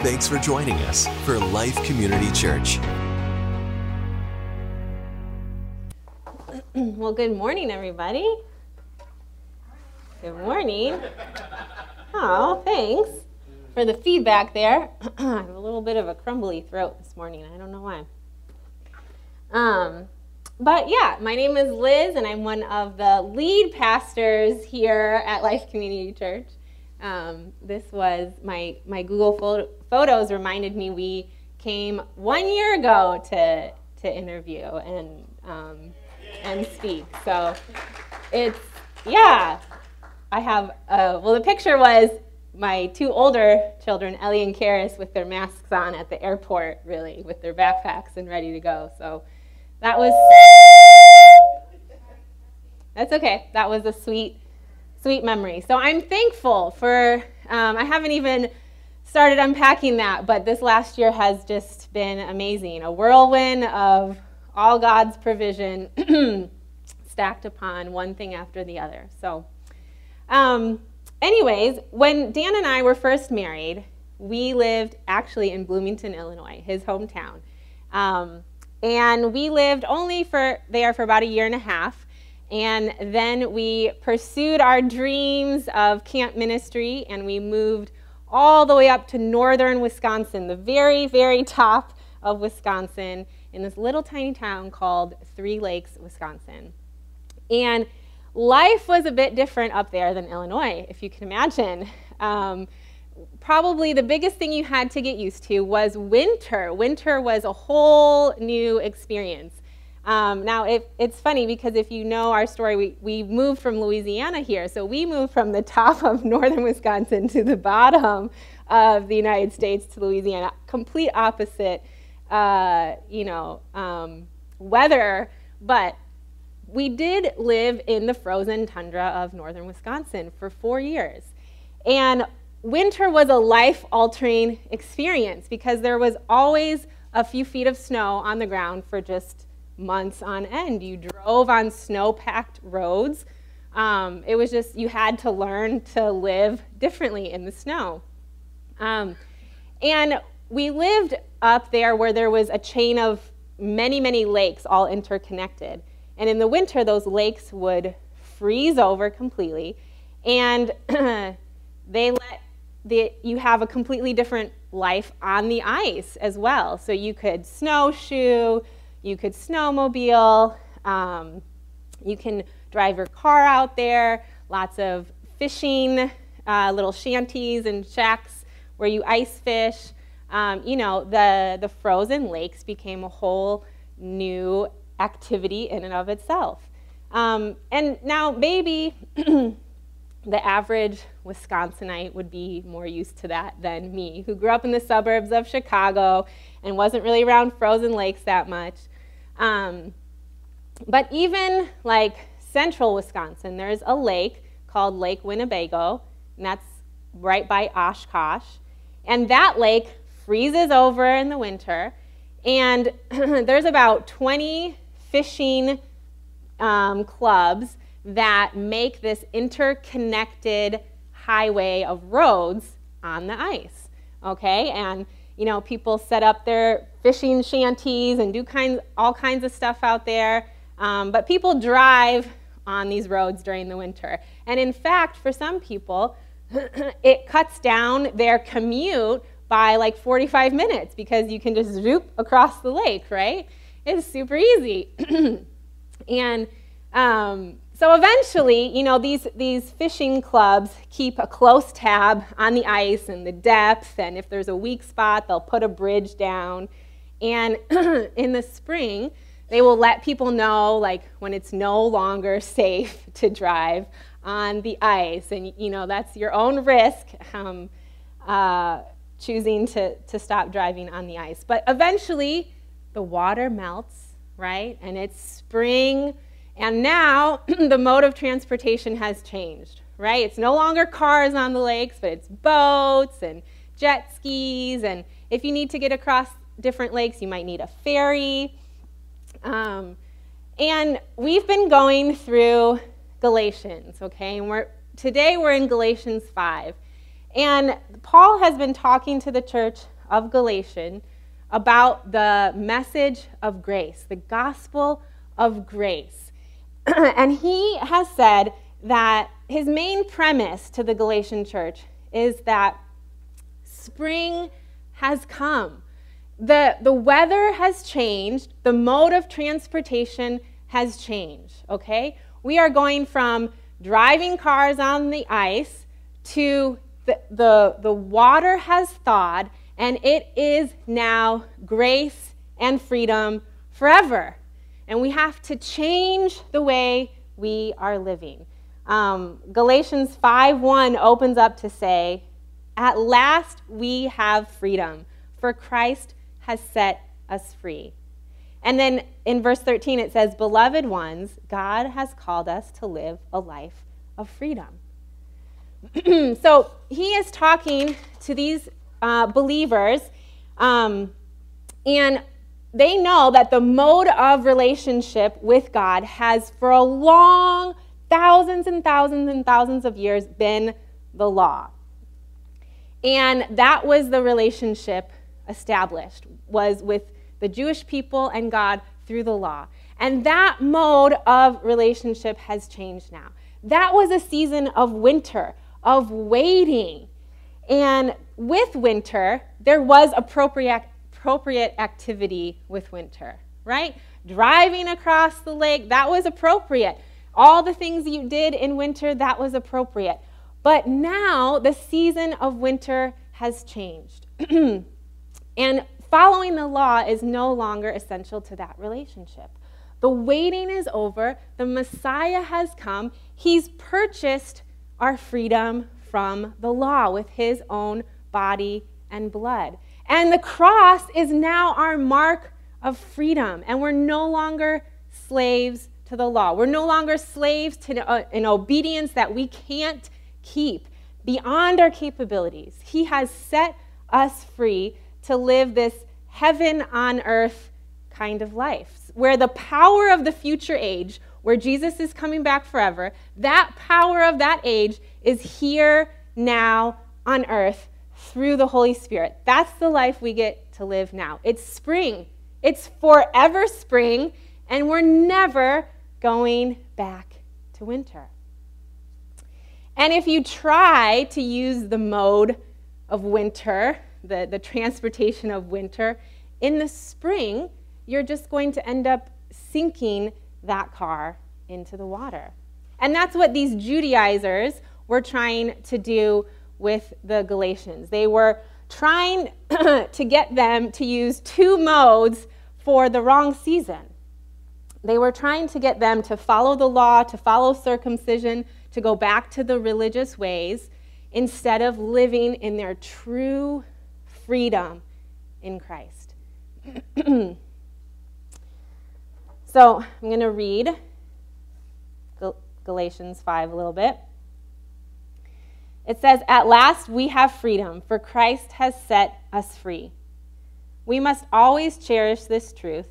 Thanks for joining us for Life Community Church. Well, good morning, everybody. Good morning. Oh, thanks for the feedback there. I have a little bit of a crumbly throat this morning. I don't know why. Um, but yeah, my name is Liz, and I'm one of the lead pastors here at Life Community Church. Um, this was my my Google photo, photos reminded me we came one year ago to to interview and um, and speak. So it's yeah. I have uh, well the picture was my two older children, Ellie and Karis, with their masks on at the airport, really, with their backpacks and ready to go. So that was that's okay. That was a sweet sweet memory. So I'm thankful for, um, I haven't even started unpacking that, but this last year has just been amazing. A whirlwind of all God's provision stacked upon one thing after the other. So, um, anyways, when Dan and I were first married, we lived actually in Bloomington, Illinois, his hometown. Um, and we lived only for there for about a year and a half. And then we pursued our dreams of camp ministry and we moved all the way up to northern Wisconsin, the very, very top of Wisconsin, in this little tiny town called Three Lakes, Wisconsin. And life was a bit different up there than Illinois, if you can imagine. Um, probably the biggest thing you had to get used to was winter. Winter was a whole new experience. Um, now, it, it's funny because if you know our story, we, we moved from Louisiana here. So we moved from the top of northern Wisconsin to the bottom of the United States to Louisiana. Complete opposite, uh, you know, um, weather. But we did live in the frozen tundra of northern Wisconsin for four years. And winter was a life altering experience because there was always a few feet of snow on the ground for just months on end. You drove on snow packed roads. Um, it was just, you had to learn to live differently in the snow. Um, and we lived up there where there was a chain of many, many lakes all interconnected. And in the winter, those lakes would freeze over completely. And they let the, you have a completely different life on the ice as well. So you could snowshoe, you could snowmobile. Um, you can drive your car out there. Lots of fishing, uh, little shanties and shacks where you ice fish. Um, you know, the, the frozen lakes became a whole new activity in and of itself. Um, and now maybe the average Wisconsinite would be more used to that than me, who grew up in the suburbs of Chicago and wasn't really around frozen lakes that much. Um, but even like central Wisconsin, there's a lake called Lake Winnebago, and that's right by Oshkosh. And that lake freezes over in the winter, and there's about 20 fishing um, clubs that make this interconnected highway of roads on the ice. Okay, and you know, people set up their fishing shanties and do kinds, all kinds of stuff out there. Um, but people drive on these roads during the winter. And in fact, for some people, it cuts down their commute by like 45 minutes because you can just zoop across the lake, right? It's super easy. and um, so eventually, you know, these, these fishing clubs keep a close tab on the ice and the depth, and if there's a weak spot, they'll put a bridge down. And in the spring, they will let people know, like, when it's no longer safe to drive on the ice. And, you know, that's your own risk um, uh, choosing to, to stop driving on the ice. But eventually, the water melts, right? And it's spring and now the mode of transportation has changed, right? It's no longer cars on the lakes, but it's boats and jet skis. And if you need to get across different lakes, you might need a ferry. Um, and we've been going through Galatians, okay? And we're, today we're in Galatians 5. And Paul has been talking to the church of Galatian about the message of grace, the gospel of grace. and he has said that his main premise to the Galatian church is that spring has come. The, the weather has changed, the mode of transportation has changed, okay? We are going from driving cars on the ice to the, the, the water has thawed and it is now grace and freedom forever. And we have to change the way we are living. Um, Galatians 5:1 opens up to say, "At last we have freedom, for Christ has set us free." And then in verse 13 it says, "Beloved ones, God has called us to live a life of freedom." so he is talking to these uh, believers, um, and they know that the mode of relationship with God has, for a long, thousands and thousands and thousands of years, been the law. And that was the relationship established, was with the Jewish people and God through the law. And that mode of relationship has changed now. That was a season of winter, of waiting. And with winter, there was appropriate, appropriate activity with winter, right? Driving across the lake, that was appropriate. All the things you did in winter, that was appropriate. But now the season of winter has changed. and following the law is no longer essential to that relationship. The waiting is over. The Messiah has come. He's purchased our freedom from the law with his own body and blood. And the cross is now our mark of freedom, and we're no longer slaves to the law. We're no longer slaves to uh, an obedience that we can't keep beyond our capabilities. He has set us free to live this heaven on earth kind of life, where the power of the future age, where Jesus is coming back forever, that power of that age is here now on earth through the Holy Spirit. That's the life we get to live now. It's spring, it's forever spring, and we're never going back to winter. And if you try to use the mode of winter, the, the transportation of winter, in the spring, you're just going to end up sinking that car into the water. And that's what these Judaizers were trying to do with the Galatians. They were trying to get them to use two modes for the wrong season. They were trying to get them to follow the law, to follow circumcision, to go back to the religious ways, instead of living in their true freedom in Christ. so I'm going to read Galatians 5 a little bit. It says, At last we have freedom, for Christ has set us free. We must always cherish this truth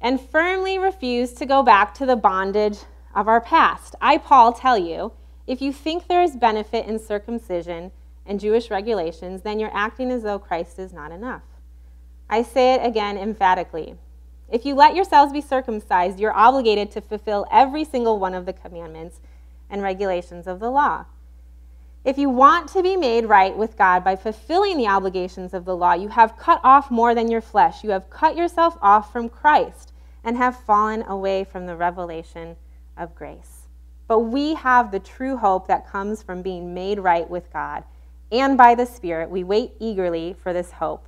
and firmly refuse to go back to the bondage of our past. I, Paul, tell you, if you think there is benefit in circumcision and Jewish regulations, then you're acting as though Christ is not enough. I say it again emphatically. If you let yourselves be circumcised, you're obligated to fulfill every single one of the commandments and regulations of the law. If you want to be made right with God by fulfilling the obligations of the law, you have cut off more than your flesh. You have cut yourself off from Christ and have fallen away from the revelation of grace. But we have the true hope that comes from being made right with God, and by the Spirit, we wait eagerly for this hope.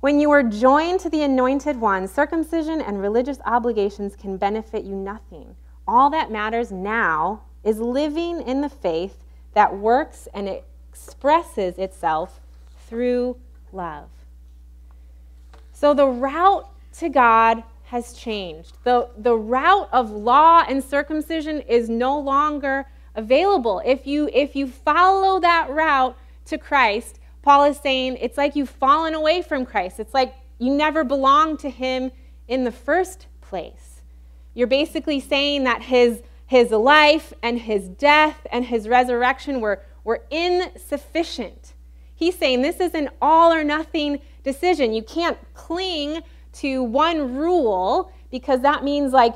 When you are joined to the Anointed One, circumcision and religious obligations can benefit you nothing. All that matters now is living in the faith that works and expresses itself through love. So the route to God has changed. The, the route of law and circumcision is no longer available. If you, if you follow that route to Christ, Paul is saying it's like you've fallen away from Christ. It's like you never belonged to him in the first place. You're basically saying that his his life and his death and his resurrection were, we're insufficient. He's saying this is an all or nothing decision. You can't cling to one rule because that means like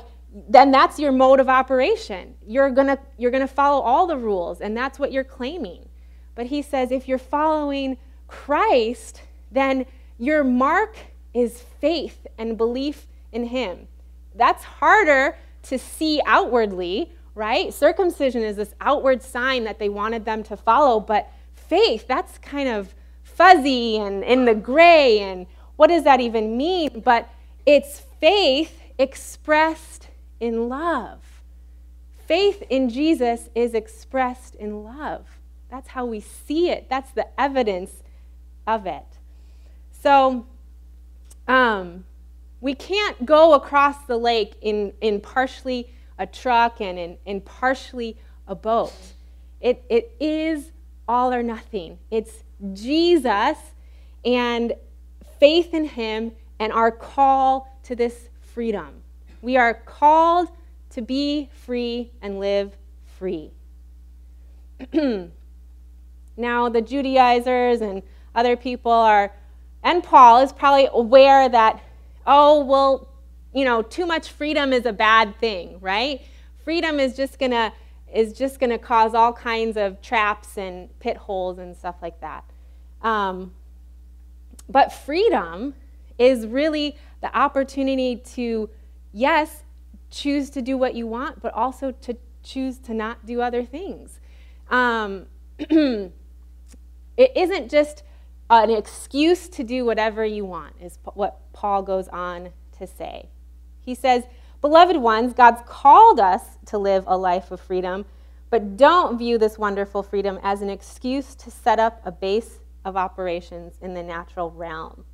then that's your mode of operation. You're going to you're going to follow all the rules and that's what you're claiming. But he says if you're following Christ, then your mark is faith and belief in him. That's harder to see outwardly, right? Circumcision is this outward sign that they wanted them to follow, but faith, that's kind of fuzzy and in the gray and what does that even mean? But it's faith expressed in love. Faith in Jesus is expressed in love. That's how we see it. That's the evidence of it. So, um, we can't go across the lake in, in partially a truck and in, in partially a boat. It, it is all or nothing. It's Jesus and faith in Him and our call to this freedom. We are called to be free and live free. now, the Judaizers and other people are, and Paul is probably aware that oh, well, you know, too much freedom is a bad thing, right? Freedom is just going to is just going to cause all kinds of traps and pit holes and stuff like that. Um, but freedom is really the opportunity to, yes, choose to do what you want, but also to choose to not do other things. Um, it isn't just Uh, an excuse to do whatever you want, is what Paul goes on to say. He says, Beloved ones, God's called us to live a life of freedom, but don't view this wonderful freedom as an excuse to set up a base of operations in the natural realm.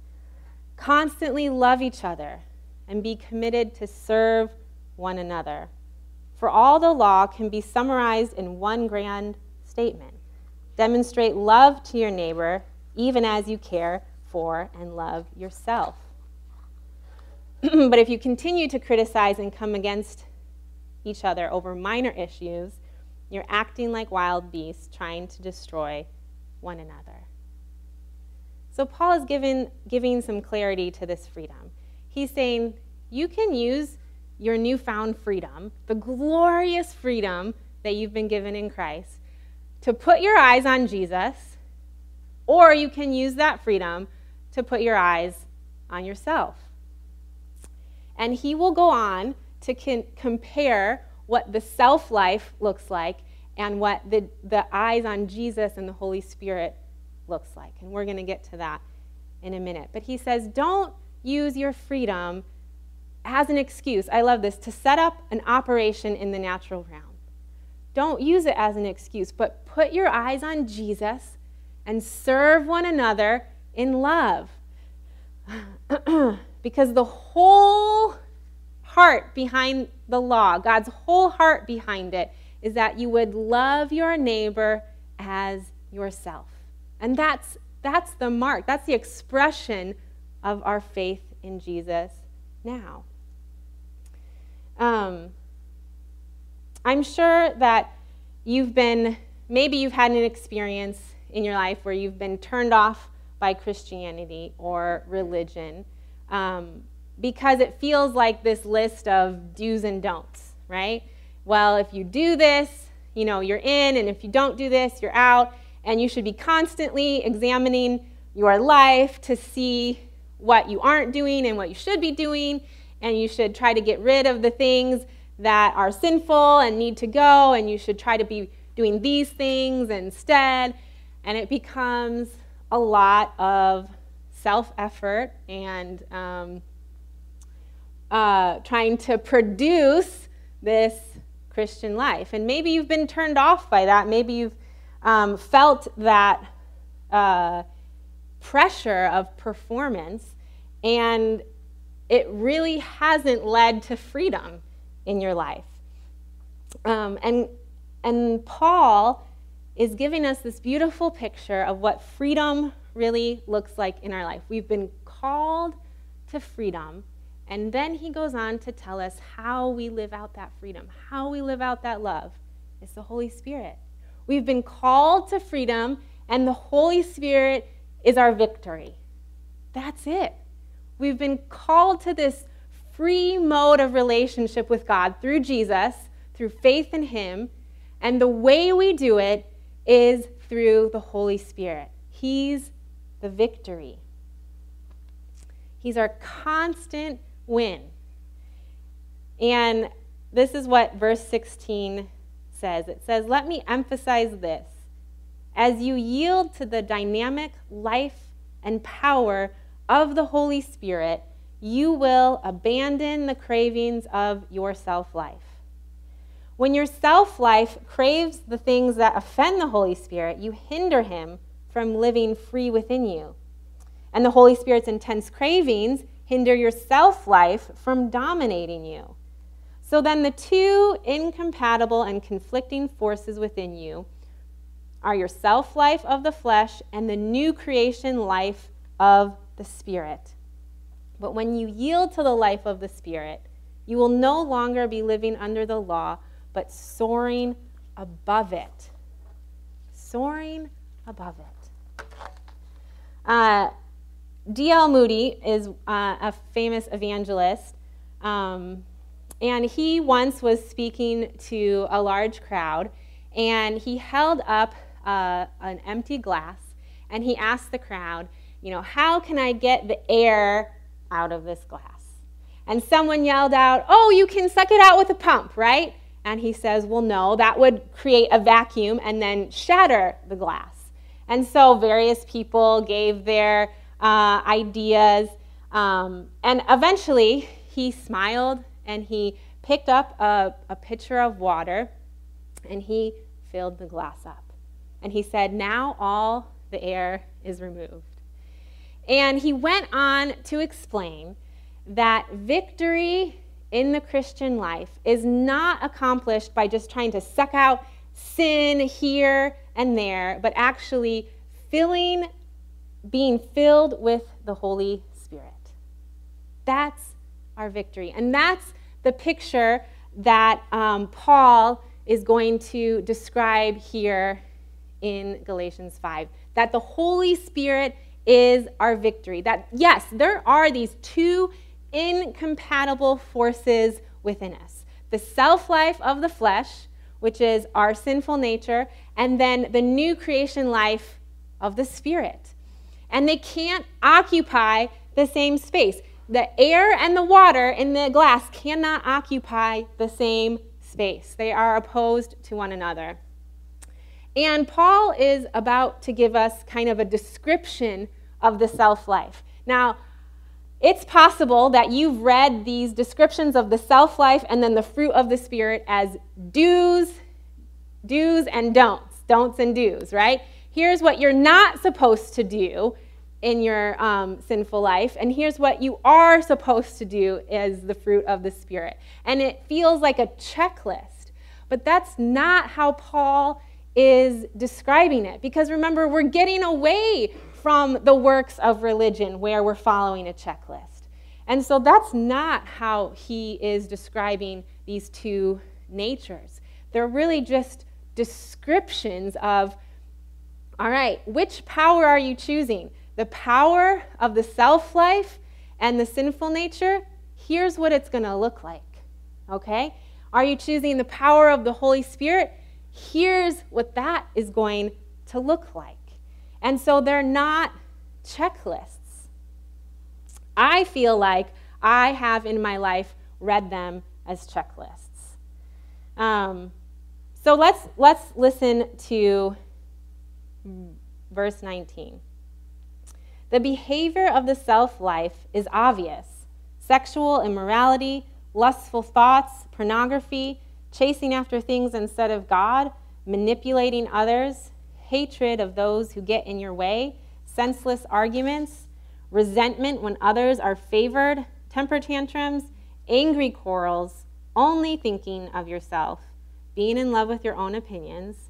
Constantly love each other and be committed to serve one another. For all the law can be summarized in one grand statement demonstrate love to your neighbor even as you care for and love yourself. but if you continue to criticize and come against each other over minor issues, you're acting like wild beasts trying to destroy one another. So, Paul is given, giving some clarity to this freedom. He's saying you can use your newfound freedom, the glorious freedom that you've been given in Christ, to put your eyes on Jesus or you can use that freedom to put your eyes on yourself. And he will go on to compare what the self life looks like and what the, the eyes on Jesus and the Holy Spirit looks like. And we're going to get to that in a minute. But he says, don't use your freedom as an excuse. I love this to set up an operation in the natural realm. Don't use it as an excuse, but put your eyes on Jesus and serve one another in love. because the whole heart behind the law, God's whole heart behind it, is that you would love your neighbor as yourself. And that's, that's the mark, that's the expression of our faith in Jesus now. Um, I'm sure that you've been, maybe you've had an experience in your life where you've been turned off by Christianity or religion um, because it feels like this list of do's and don'ts, right? Well, if you do this, you know, you're in, and if you don't do this, you're out, and you should be constantly examining your life to see what you aren't doing and what you should be doing, and you should try to get rid of the things that are sinful and need to go, and you should try to be doing these things instead and it becomes a lot of self effort and um, uh, trying to produce this Christian life. And maybe you've been turned off by that. Maybe you've um, felt that uh, pressure of performance, and it really hasn't led to freedom in your life. Um, and, and Paul is giving us this beautiful picture of what freedom really looks like in our life. We've been called to freedom, and then he goes on to tell us how we live out that freedom, how we live out that love. It's the Holy Spirit. We've been called to freedom, and the Holy Spirit is our victory. That's it. We've been called to this free mode of relationship with God through Jesus, through faith in Him, and the way we do it is through the Holy Spirit. He's the victory. He's our constant win. And this is what verse 16 says it says, Let me emphasize this. As you yield to the dynamic life and power of the Holy Spirit, you will abandon the cravings of your self life. When your self life craves the things that offend the Holy Spirit, you hinder him from living free within you. And the Holy Spirit's intense cravings hinder your self life from dominating you. So then, the two incompatible and conflicting forces within you are your self life of the flesh and the new creation life of the Spirit. But when you yield to the life of the Spirit, you will no longer be living under the law, but soaring above it. Soaring above it. Uh, D.L. Moody is uh, a famous evangelist. Um, and he once was speaking to a large crowd, and he held up uh, an empty glass, and he asked the crowd, you know, how can I get the air out of this glass? And someone yelled out, oh, you can suck it out with a pump, right? And he says, well, no, that would create a vacuum and then shatter the glass. And so various people gave their uh, ideas. Um, and eventually, he smiled and he picked up a, a pitcher of water and he filled the glass up. And he said, Now all the air is removed. And he went on to explain that victory in the Christian life is not accomplished by just trying to suck out sin here and there, but actually filling, being filled with the Holy Spirit. That's our victory. And that's the picture that um, Paul is going to describe here in Galatians 5 that the Holy Spirit is our victory. That, yes, there are these two incompatible forces within us the self life of the flesh, which is our sinful nature, and then the new creation life of the Spirit. And they can't occupy the same space the air and the water in the glass cannot occupy the same space. They are opposed to one another. And Paul is about to give us kind of a description of the self life. Now, it's possible that you've read these descriptions of the self life and then the fruit of the Spirit as do's, do's and don'ts, don'ts and do's, right? Here's what you're not supposed to do in your um, sinful life, and here's what you are supposed to do as the fruit of the Spirit. And it feels like a checklist, but that's not how Paul is describing it. Because remember, we're getting away from the works of religion where we're following a checklist. And so that's not how he is describing these two natures. They're really just descriptions of, all right, which power are you choosing? the power of the self life and the sinful nature, here's what it's going to look like. Okay? Are you choosing the power of the Holy Spirit? Here's what that is going to look like. And so they're not checklists. I feel like I have in my life read them as checklists. Um, so let's, let's listen to verse 19. The behavior of the self life is obvious sexual immorality, lustful thoughts, pornography, chasing after things instead of God, manipulating others, hatred of those who get in your way, senseless arguments, resentment when others are favored, temper tantrums, angry quarrels, only thinking of yourself, being in love with your own opinions,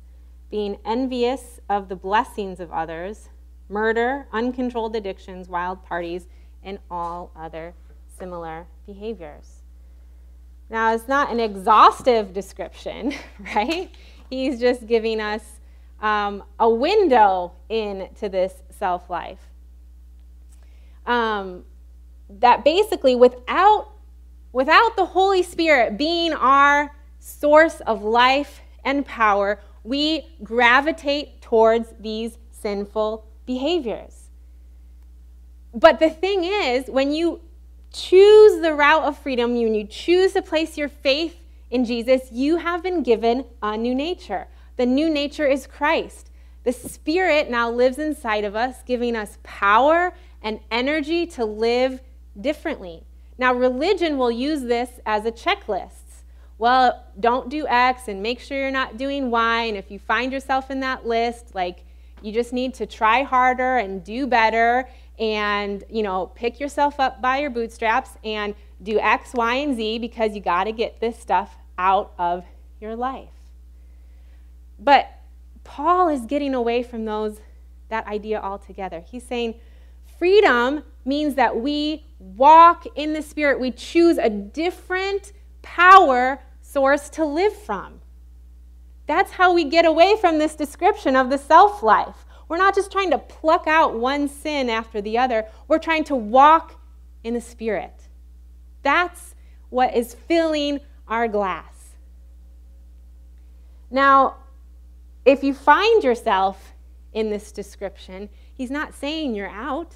being envious of the blessings of others murder, uncontrolled addictions, wild parties, and all other similar behaviors. Now, it's not an exhaustive description, right? He's just giving us um, a window into this self life. Um, that basically, without, without the Holy Spirit being our source of life and power, we gravitate towards these sinful behaviors. But the thing is, when you choose the route of freedom, when you choose to place your faith in Jesus, you have been given a new nature. The new nature is Christ. The Spirit now lives inside of us, giving us power and energy to live differently. Now, religion will use this as a checklist. Well, don't do X and make sure you're not doing Y. And if you find yourself in that list, like you just need to try harder and do better and, you know, pick yourself up by your bootstraps and do X, Y, and Z because you got to get this stuff out of your life. But Paul is getting away from those that idea altogether. He's saying freedom means that we walk in the spirit. We choose a different power source to live from. That's how we get away from this description of the self life. We're not just trying to pluck out one sin after the other, we're trying to walk in the Spirit. That's what is filling our glass. Now, if you find yourself in this description, he's not saying you're out.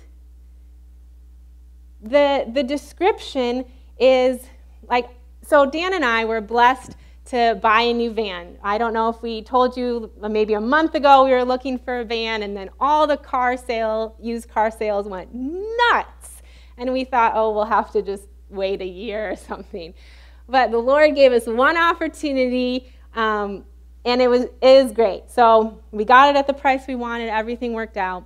The, the description is like, so Dan and I were blessed to buy a new van. I don't know if we told you maybe a month ago we were looking for a van, and then all the car sale, used car sales went nuts. And we thought, oh, we'll have to just wait a year or something. But the Lord gave us one opportunity, um, and it was, it was great. So we got it at the price we wanted, everything worked out.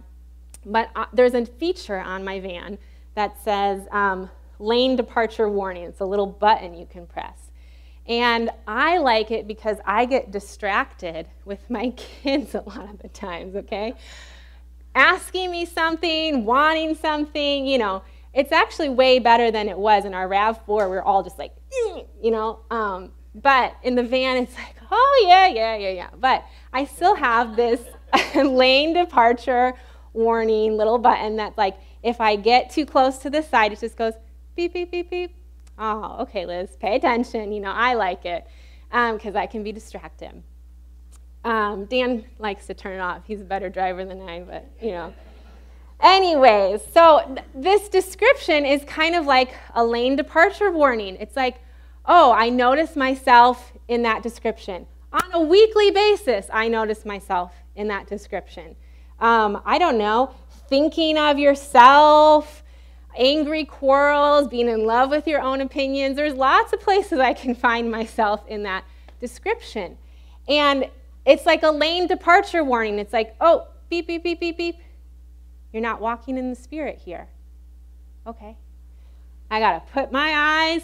But uh, there's a feature on my van that says um, lane departure warning. It's a little button you can press. And I like it because I get distracted with my kids a lot of the times, okay? Asking me something, wanting something, you know, it's actually way better than it was in our RAV4. We are all just like, you know. Um, but in the van, it's like, oh, yeah, yeah, yeah, yeah. But I still have this lane departure warning little button that's like, if I get too close to the side, it just goes beep, beep, beep, beep. Oh, okay, Liz, pay attention. You know, I like it because um, I can be distracted. Um, Dan likes to turn it off. He's a better driver than I, but, you know. Anyways, so th- this description is kind of like a lane departure warning. It's like, oh, I notice myself in that description. On a weekly basis, I notice myself in that description. Um, I don't know, thinking of yourself, angry quarrels, being in love with your own opinions. There's lots of places I can find myself in that description. And it's like a lane departure warning. It's like, oh, beep, beep, beep, beep, beep. You're not walking in the Spirit here. Okay. I got to put my eyes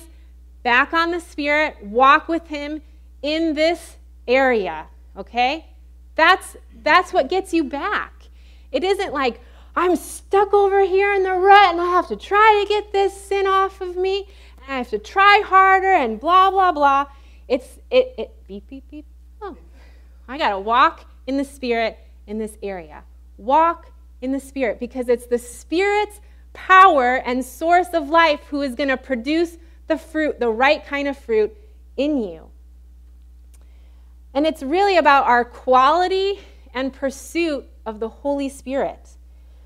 back on the Spirit, walk with Him in this area. Okay? That's, that's what gets you back. It isn't like, I'm stuck over here in the rut and I have to try to get this sin off of me and I have to try harder and blah, blah, blah. It's, it, it, beep, beep, beep. Oh, I got to walk in the Spirit in this area. Walk in the Spirit because it's the Spirit's power and source of life who is going to produce the fruit, the right kind of fruit in you. And it's really about our quality and pursuit of the Holy Spirit.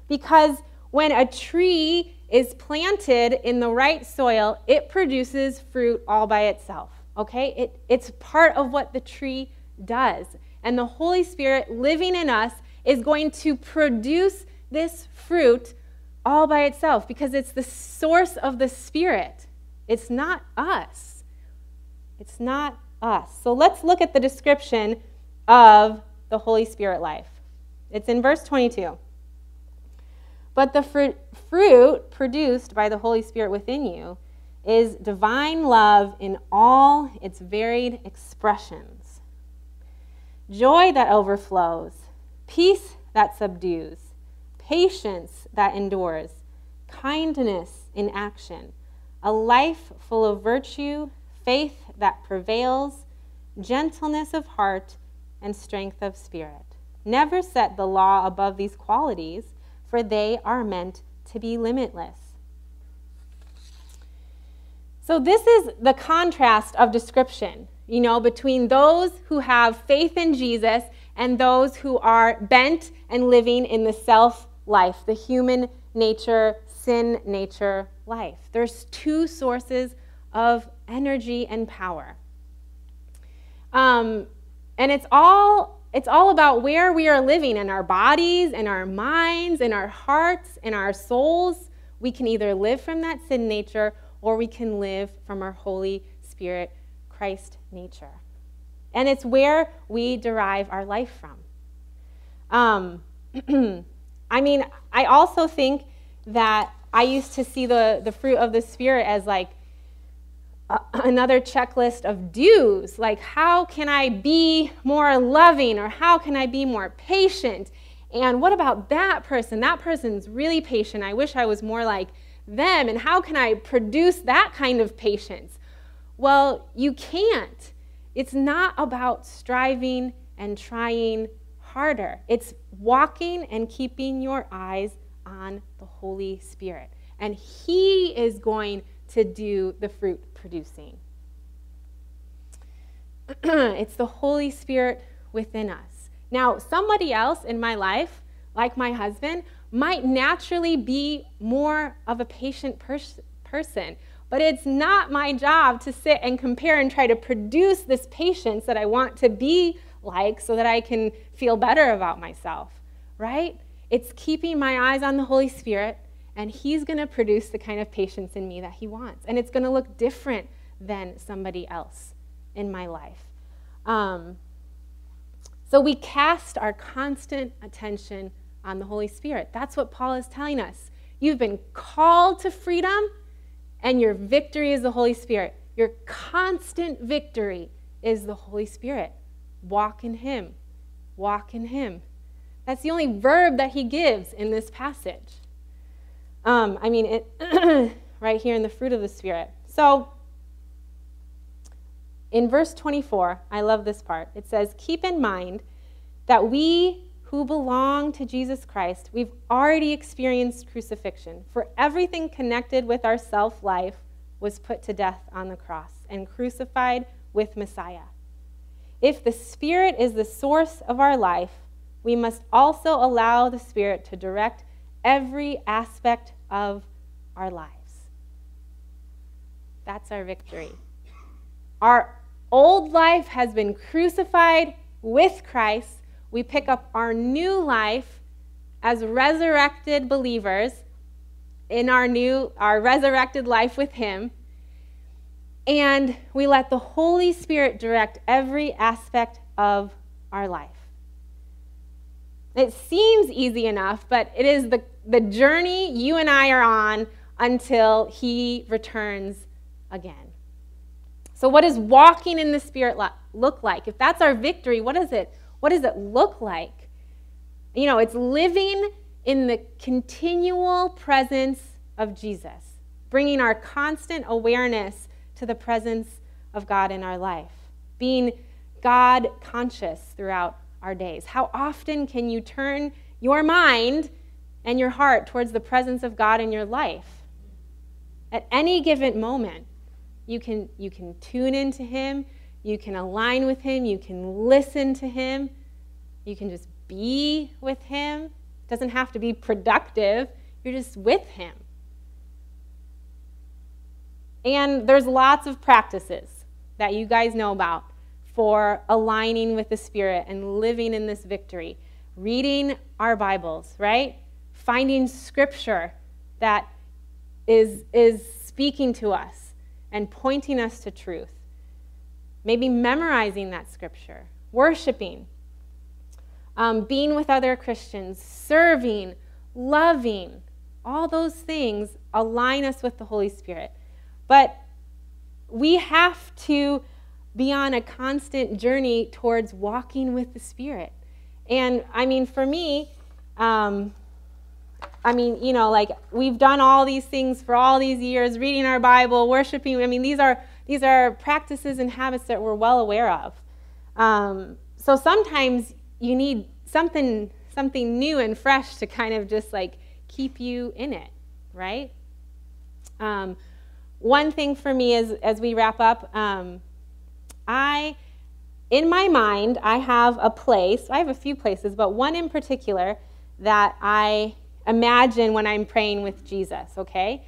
Because when a tree is planted in the right soil, it produces fruit all by itself. Okay? It, it's part of what the tree does. And the Holy Spirit living in us is going to produce this fruit all by itself because it's the source of the Spirit. It's not us. It's not us. So let's look at the description of the Holy Spirit life. It's in verse 22. But the fruit, fruit produced by the Holy Spirit within you is divine love in all its varied expressions joy that overflows, peace that subdues, patience that endures, kindness in action, a life full of virtue, faith that prevails, gentleness of heart, and strength of spirit. never set the law above these qualities, for they are meant to be limitless. So, this is the contrast of description, you know, between those who have faith in Jesus and those who are bent and living in the self life, the human nature, sin nature life. There's two sources of energy and power. Um, and it's all it's all about where we are living in our bodies, in our minds, in our hearts, in our souls. We can either live from that sin nature or we can live from our Holy Spirit, Christ nature. And it's where we derive our life from. Um, I mean, I also think that I used to see the, the fruit of the Spirit as like another checklist of do's. Like, how can I be more loving or how can I be more patient? And what about that person? That person's really patient. I wish I was more like them? And how can I produce that kind of patience? Well, you can't. It's not about striving and trying harder, it's walking and keeping your eyes on the Holy Spirit. And He is going to do the fruit producing. it's the Holy Spirit within us. Now, somebody else in my life, like my husband, might naturally be more of a patient pers- person. But it's not my job to sit and compare and try to produce this patience that I want to be like so that I can feel better about myself, right? It's keeping my eyes on the Holy Spirit, and He's going to produce the kind of patience in me that He wants. And it's going to look different than somebody else in my life. Um, so we cast our constant attention on the Holy Spirit. That's what Paul is telling us. You've been called to freedom, and your victory is the Holy Spirit. Your constant victory is the Holy Spirit. Walk in Him. Walk in Him. That's the only verb that he gives in this passage. Um, I mean, it right here in the fruit of the Spirit. So, in verse 24, I love this part. It says, Keep in mind that we who belong to Jesus Christ, we've already experienced crucifixion. For everything connected with our self life was put to death on the cross and crucified with Messiah. If the Spirit is the source of our life, we must also allow the Spirit to direct every aspect of our lives. That's our victory. Our old life has been crucified with Christ we pick up our new life as resurrected believers in our new our resurrected life with him and we let the holy spirit direct every aspect of our life it seems easy enough but it is the, the journey you and i are on until he returns again. So what does walking in the spirit look like? If that's our victory what is it? What does it look like? You know, it's living in the continual presence of Jesus, bringing our constant awareness to the presence of God in our life, being God conscious throughout our days. How often can you turn your mind and your heart towards the presence of God in your life? At any given moment, you can, you can tune into Him, you can align with Him. You can listen to Him. You can just be with Him. It doesn't have to be productive, you're just with Him. And there's lots of practices that you guys know about for aligning with the Spirit and living in this victory. Reading our Bibles, right? Finding scripture that is, is speaking to us and pointing us to truth maybe memorizing that scripture, worshiping, um, being with other Christians, serving, loving. All those things align us with the Holy Spirit. But we have to be on a constant journey towards walking with the Spirit. And I mean, for me, um, I mean, you know, like we've done all these things for all these years, reading our Bible, worshiping. I mean, these are these are practices and habits that we're well aware of. Um, so sometimes you need something something new and fresh to kind of just like keep you in it, right? Um, one thing for me is as we wrap up, um, I, in my mind, I have a place, I have a few places, but one in particular that I imagine when I'm praying with Jesus, okay?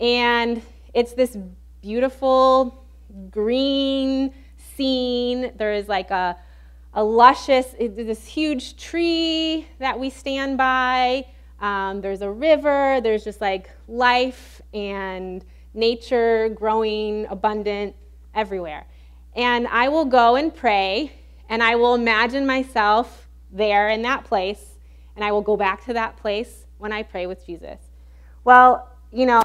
And it's this beautiful green scene. There is like a, a luscious, this huge tree that we stand by. Um, there's a river. There's just like life and nature growing abundant everywhere. And I will go and pray, and I will imagine myself there in that place, and I will go back to that place when I pray with Jesus. Well, you know,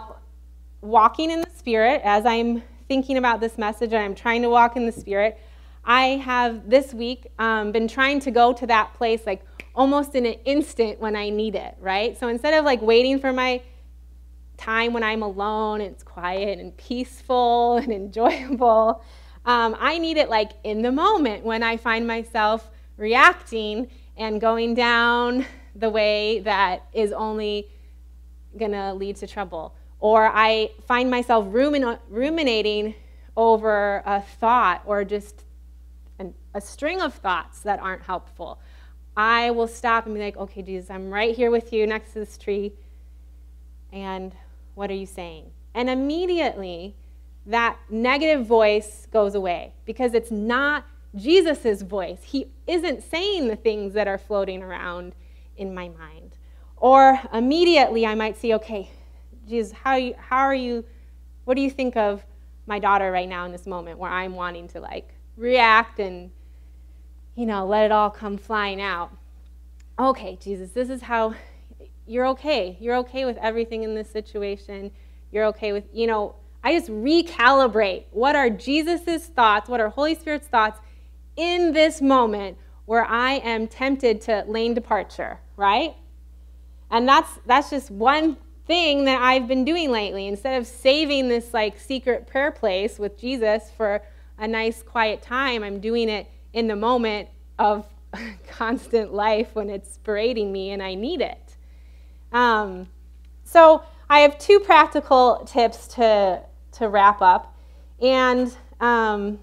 walking in the Spirit, as I'm thinking about this message and I'm trying to walk in the Spirit, I have this week um, been trying to go to that place like almost in an instant when I need it, right? So instead of like waiting for my time when I'm alone and it's quiet and peaceful and enjoyable, um, I need it like in the moment when I find myself reacting and going down the way that is only going to lead to trouble. Or I find myself rumin- ruminating over a thought or just an, a string of thoughts that aren't helpful. I will stop and be like, okay, Jesus, I'm right here with you next to this tree. And what are you saying? And immediately, that negative voice goes away because it's not Jesus' voice. He isn't saying the things that are floating around in my mind. Or immediately I might see, okay, Jesus, how, you, how are you, what do you think of my daughter right now in this moment where I'm wanting to like react and, you know, let it all come flying out? Okay, Jesus, this is how you're okay. You're okay with everything in this situation. You're okay with, you know, I just recalibrate what are Jesus' thoughts, what are Holy Spirit's thoughts in this moment where I am tempted to lane departure, right? And that's that's just one thing that I've been doing lately. Instead of saving this like secret prayer place with Jesus for a nice quiet time, I'm doing it in the moment of constant life when it's berating me and I need it. Um, so I have two practical tips to, to wrap up. And um,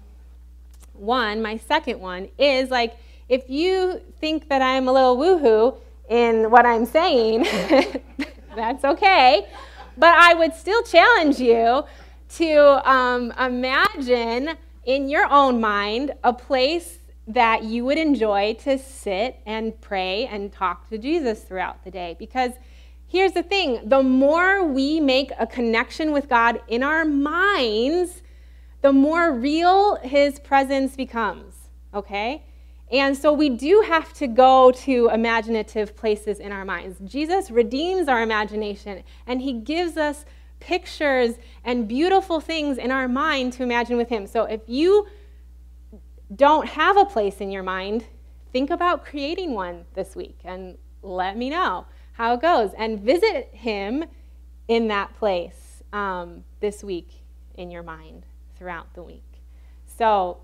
one, my second one, is like if you think that I'm a little woohoo in what I'm saying, that's okay. But I would still challenge you to um, imagine in your own mind a place that you would enjoy to sit and pray and talk to Jesus throughout the day because Here's the thing the more we make a connection with God in our minds, the more real his presence becomes, okay? And so we do have to go to imaginative places in our minds. Jesus redeems our imagination and he gives us pictures and beautiful things in our mind to imagine with him. So if you don't have a place in your mind, think about creating one this week and let me know how it goes and visit him in that place um, this week in your mind throughout the week. So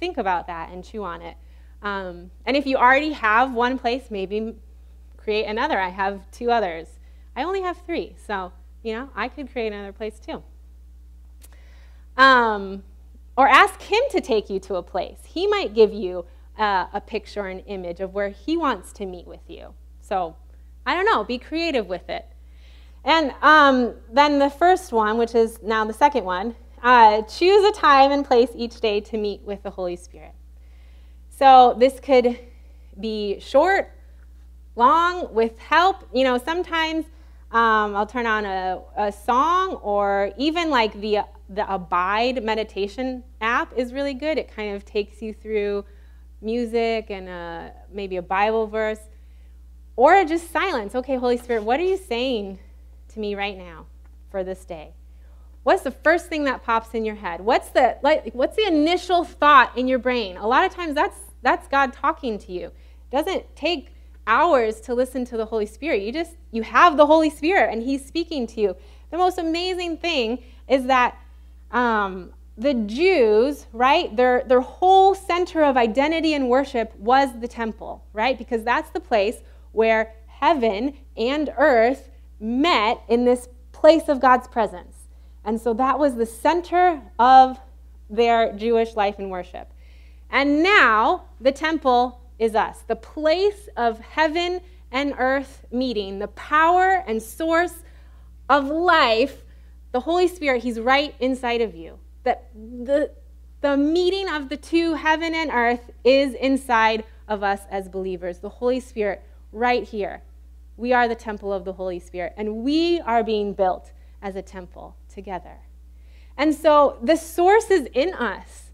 think about that and chew on it. Um, and if you already have one place, maybe create another. I have two others. I only have three, so you know I could create another place too. Um, or ask him to take you to a place. He might give you uh, a picture, an image of where he wants to meet with you. So I don't know, be creative with it. And um, then the first one, which is now the second one, uh, choose a time and place each day to meet with the Holy Spirit. So this could be short, long, with help. You know, sometimes um, I'll turn on a, a song or even like the, the Abide meditation app is really good. It kind of takes you through music and a, uh, maybe a Bible verse. Or just silence. Okay, Holy Spirit, what are you saying to me right now for this day? What's the first thing that pops in your head? What's the like what's the initial thought in your brain? A lot of times that's that's God talking to you. It doesn't take hours to listen to the Holy Spirit. You just you have the Holy Spirit and he's speaking to you. The most amazing thing is that um, the Jews, right, their, their whole center of identity and worship was the temple, right? Because that's the place where heaven and earth met in this place of God's presence. And so that was the center of their Jewish life and worship. And now the temple is us, the place of heaven and earth meeting, the power and source of life. The Holy Spirit, He's right inside of you that the, the meeting of the two, heaven and earth, is inside of us as believers. The Holy Spirit, right here. We are the temple of the Holy Spirit, and we are being built as a temple together. And so the source is in us,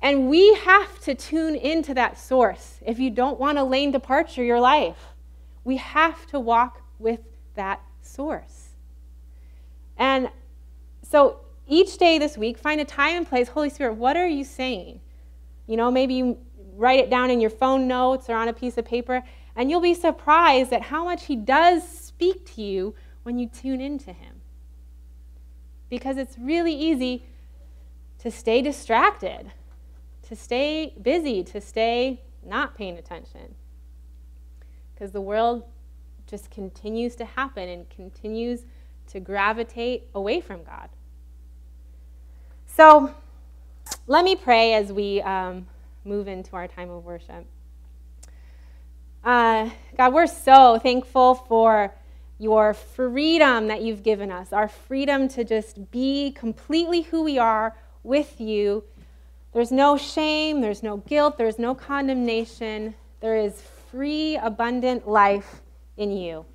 and we have to tune into that source if you don't want a lane departure your life. We have to walk with that source. And so each day this week, find a time and place. Holy Spirit, what are you saying? You know, maybe you write it down in your phone notes or on a piece of paper, and you'll be surprised at how much He does speak to you when you tune into Him. Because it's really easy to stay distracted, to stay busy, to stay not paying attention. Because the world just continues to happen and continues to gravitate away from God. So let me pray as we um, move into our time of worship. Uh, God, we're so thankful for your freedom that you've given us, our freedom to just be completely who we are with you. There's no shame, there's no guilt, there's no condemnation. There is free, abundant life in you.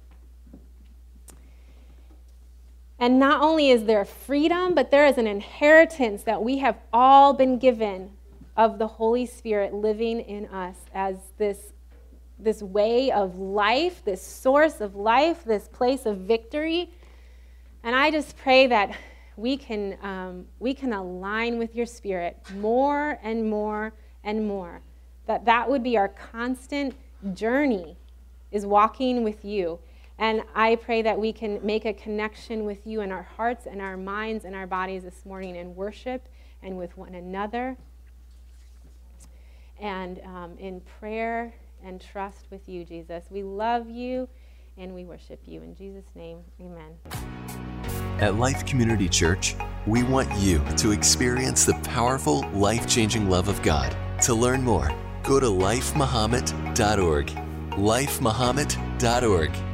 And not only is there freedom, but there is an inheritance that we have all been given of the Holy Spirit living in us as this, this way of life, this source of life, this place of victory. And I just pray that we can, um, we can align with your spirit more and more and more. That that would be our constant journey, is walking with you. And I pray that we can make a connection with you in our hearts and our minds and our bodies this morning in worship and with one another and um, in prayer and trust with you, Jesus. We love you and we worship you. In Jesus' name, amen. At Life Community Church, we want you to experience the powerful, life changing love of God. To learn more, go to lifemuhammad.org. Lifemuhammad.org.